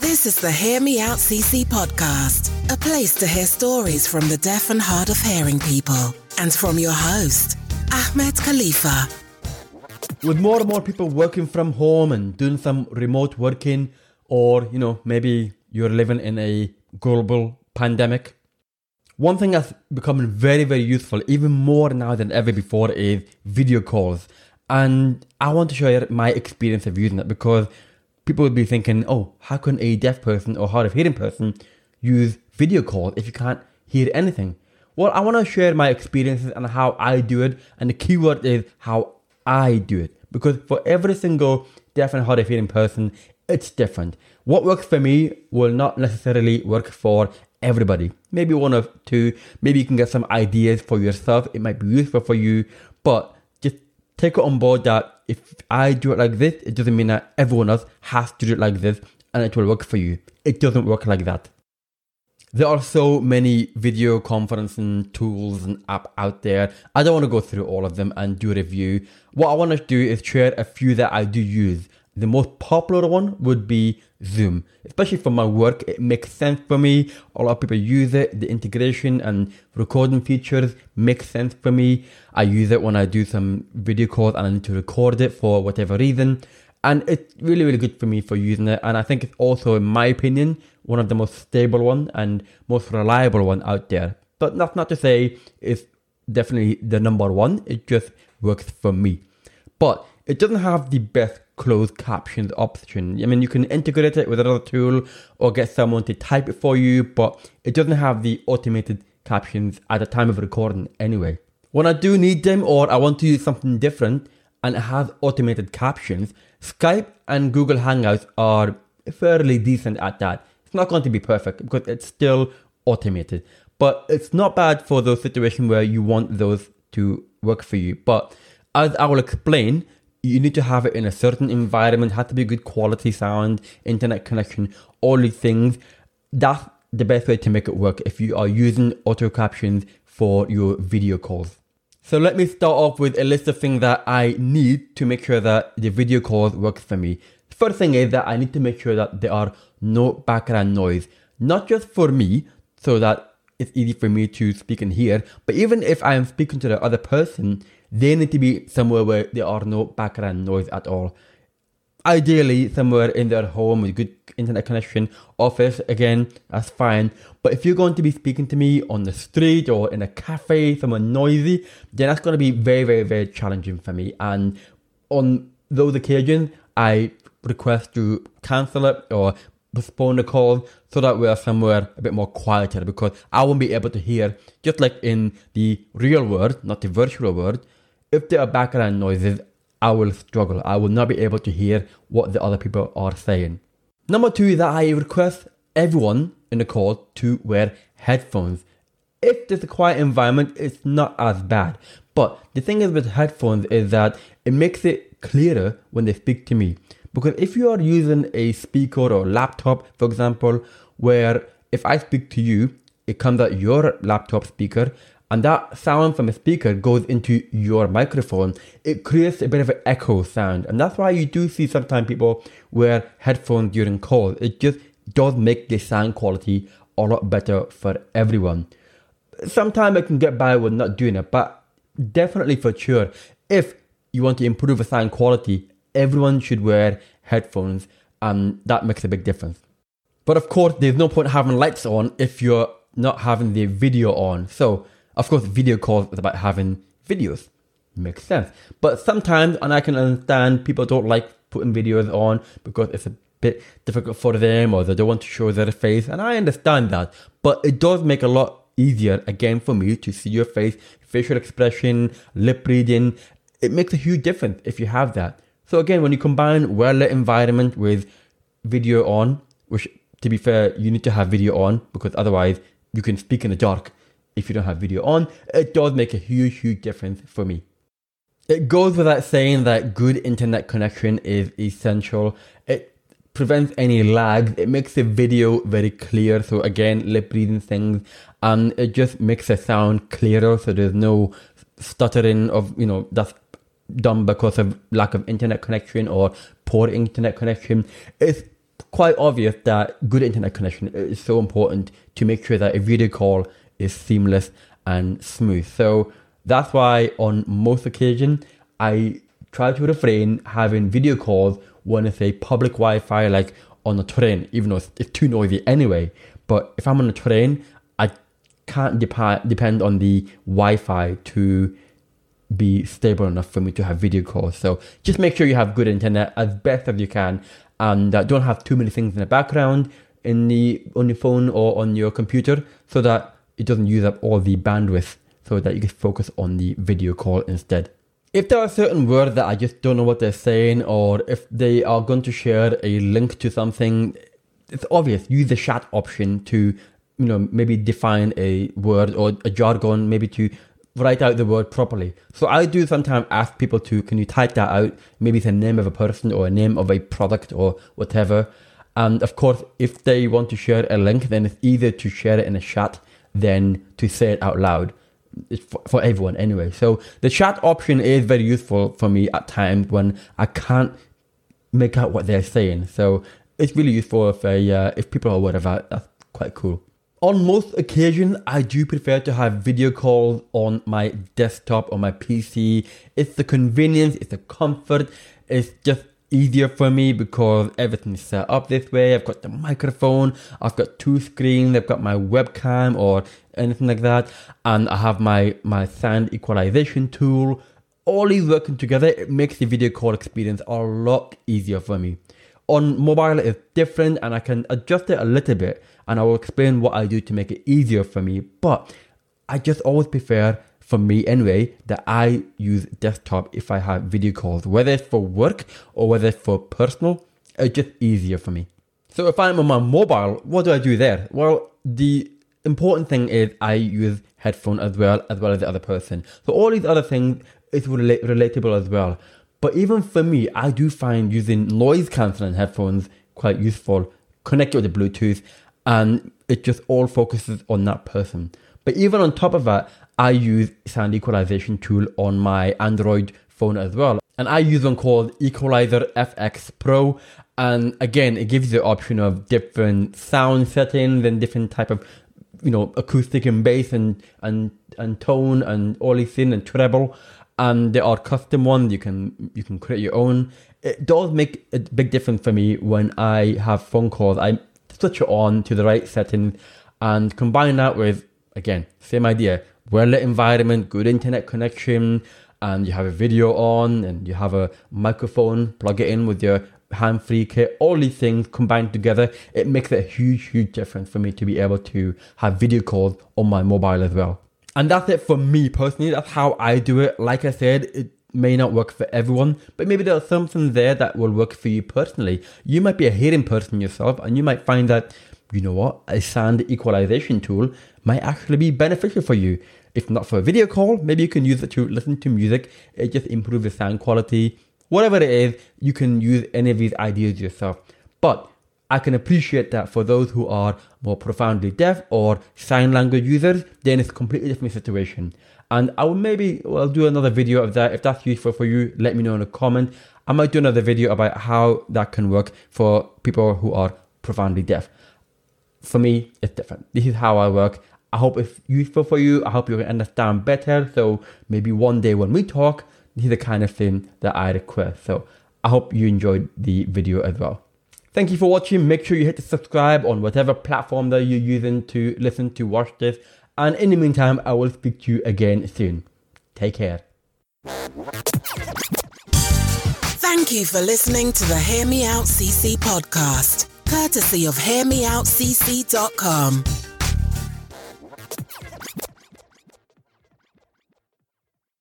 This is the Hear Me Out CC podcast, a place to hear stories from the deaf and hard of hearing people, and from your host, Ahmed Khalifa. With more and more people working from home and doing some remote working, or you know, maybe you're living in a global pandemic, one thing that's becoming very, very useful, even more now than ever before, is video calls. And I want to share my experience of using it because people would be thinking, oh, how can a deaf person or hard of hearing person use video calls if you can't hear anything? Well, I want to share my experiences and how I do it. And the keyword is how I do it. Because for every single deaf and hard of hearing person, it's different. What works for me will not necessarily work for everybody. Maybe one of two. Maybe you can get some ideas for yourself. It might be useful for you, but take it on board that if I do it like this, it doesn't mean that everyone else has to do it like this and it will work for you. It doesn't work like that. There are so many video conferencing tools and app out there. I don't want to go through all of them and do a review. What I want to do is share a few that I do use. The most popular one would be Zoom. Especially for my work, it makes sense for me. A lot of people use it. The integration and recording features make sense for me. I use it when I do some video calls and I need to record it for whatever reason. And it's really, really good for me for using it. And I think it's also, in my opinion, one of the most stable one and most reliable one out there. But that's not to say it's definitely the number one. It just works for me. But it doesn't have the best closed captions option. I mean, you can integrate it with another tool or get someone to type it for you, but it doesn't have the automated captions at the time of recording anyway. When I do need them or I want to use something different and it has automated captions, Skype and Google Hangouts are fairly decent at that. It's not going to be perfect because it's still automated, but it's not bad for those situations where you want those to work for you. But as I will explain, you need to have it in a certain environment, has to be good quality sound, internet connection, all these things. That's the best way to make it work if you are using auto captions for your video calls. So let me start off with a list of things that I need to make sure that the video calls works for me. First thing is that I need to make sure that there are no background noise, not just for me, so that it's easy for me to speak and hear, but even if I am speaking to the other person, they need to be somewhere where there are no background noise at all. Ideally, somewhere in their home with good internet connection, office, again, that's fine. But if you're going to be speaking to me on the street or in a cafe, somewhere noisy, then that's going to be very, very, very challenging for me. And on those occasions, I request to cancel it or postpone the call so that we are somewhere a bit more quieter because I won't be able to hear, just like in the real world, not the virtual world, if there are background noises, I will struggle. I will not be able to hear what the other people are saying. Number two that I request everyone in the call to wear headphones. If there's a quiet environment, it's not as bad. But the thing is with headphones is that it makes it clearer when they speak to me. Because if you are using a speaker or laptop, for example, where if I speak to you, it comes out your laptop speaker and that sound from a speaker goes into your microphone, it creates a bit of an echo sound. And that's why you do see sometimes people wear headphones during calls. It just does make the sound quality a lot better for everyone. Sometimes I can get by with not doing it, but definitely for sure, if you want to improve the sound quality, everyone should wear headphones, and that makes a big difference. But of course, there's no point having lights on if you're not having the video on. So of course, video calls is about having videos. Makes sense. But sometimes, and I can understand, people don't like putting videos on because it's a bit difficult for them or they don't want to show their face. And I understand that. But it does make a lot easier, again, for me to see your face, facial expression, lip reading. It makes a huge difference if you have that. So again, when you combine well-lit environment with video on, which to be fair, you need to have video on because otherwise you can speak in the dark if you don't have video on, it does make a huge, huge difference for me. It goes without saying that good internet connection is essential. It prevents any lag. It makes the video very clear. So again, lip reading things, and it just makes the sound clearer. So there's no stuttering of you know that's done because of lack of internet connection or poor internet connection. It's quite obvious that good internet connection is so important to make sure that a video call is seamless and smooth. So that's why on most occasions I try to refrain having video calls when it's a public Wi-Fi like on a train, even though it's, too noisy anyway. But if I'm on a train, I can't dep- depend on the Wi-Fi to be stable enough for me to have video calls. So just make sure you have good internet as best as you can, and uh, don't have too many things in the background in the on your phone or on your computer, so that it doesn't use up all the bandwidth, so that you can focus on the video call instead. If there are certain words that I just don't know what they're saying, or if they are going to share a link to something, it's obvious. Use the chat option to, you know, maybe define a word or a jargon, maybe to write out the word properly. So I do sometimes ask people to, can you type that out? Maybe it's a name of a person or a name of a product or whatever. And of course, if they want to share a link, then it's easier to share it in a chat than to say it out loud for, for everyone anyway. So the chat option is very useful for me at times when I can't make out what they're saying. So it's really useful if uh, if people are aware of that. That's quite cool. On most occasions, I do prefer to have video calls on my desktop or my PC. It's the convenience, it's the comfort, it's just easier for me because everything's set up this way. I've got the microphone, I've got two screens, I've got my webcam or anything like that, and I have my my sound equalization tool. All these working together, it makes the video call experience a lot easier for me. On mobile, it's different, and I can adjust it a little bit, and I will explain what I do to make it easier for me. But I just always prefer for me anyway, that I use desktop if I have video calls, whether it's for work or whether it's for personal, it's just easier for me. So if I'm on my mobile, what do I do there? Well, the important thing is I use headphone as well as well as the other person. So all these other things is rela- relatable as well. But even for me, I do find using noise cancelling headphones quite useful. Connect it with the Bluetooth, and it just all focuses on that person. But even on top of that, I use sound equalization tool on my Android phone as well. And I use one called Equalizer FX Pro. And again, it gives you the option of different sound settings and different type of, you know, acoustic and bass and, and, and tone and all these things and treble. And there are custom ones. You can, you can create your own. It does make a big difference for me when I have phone calls. I switch it on to the right setting and combine that with, again, same idea well lit environment, good internet connection, and you have a video on and you have a microphone, plug it in with your hand free kit, all these things combined together, it makes a huge, huge difference for me to be able to have video calls on my mobile as well. And that's it for me personally. That's how I do it. Like I said, it may not work for everyone, but maybe there's something there that will work for you personally. You might be a hearing person yourself, and you might find that, you know what, a sound equalization tool might actually be beneficial for you. If not for a video call, maybe you can use it to listen to music. It just improves the sound quality. Whatever it is, you can use any of these ideas yourself. But I can appreciate that for those who are more profoundly deaf or sign language users, then it's a completely different situation. And I will maybe well do another video of that. If that's useful for you, let me know in a comment. I might do another video about how that can work for people who are profoundly deaf. For me, it's different. This is how I work. I hope it's useful for you. I hope you can understand better. So maybe one day when we talk, this is the kind of thing that I request. So I hope you enjoyed the video as well. Thank you for watching. Make sure you hit the subscribe on whatever platform that you're using to listen to watch this. And in the meantime, I will speak to you again soon. Take care. Thank you for listening to the Hear Me Out CC podcast, courtesy of HearMeOutCC.com.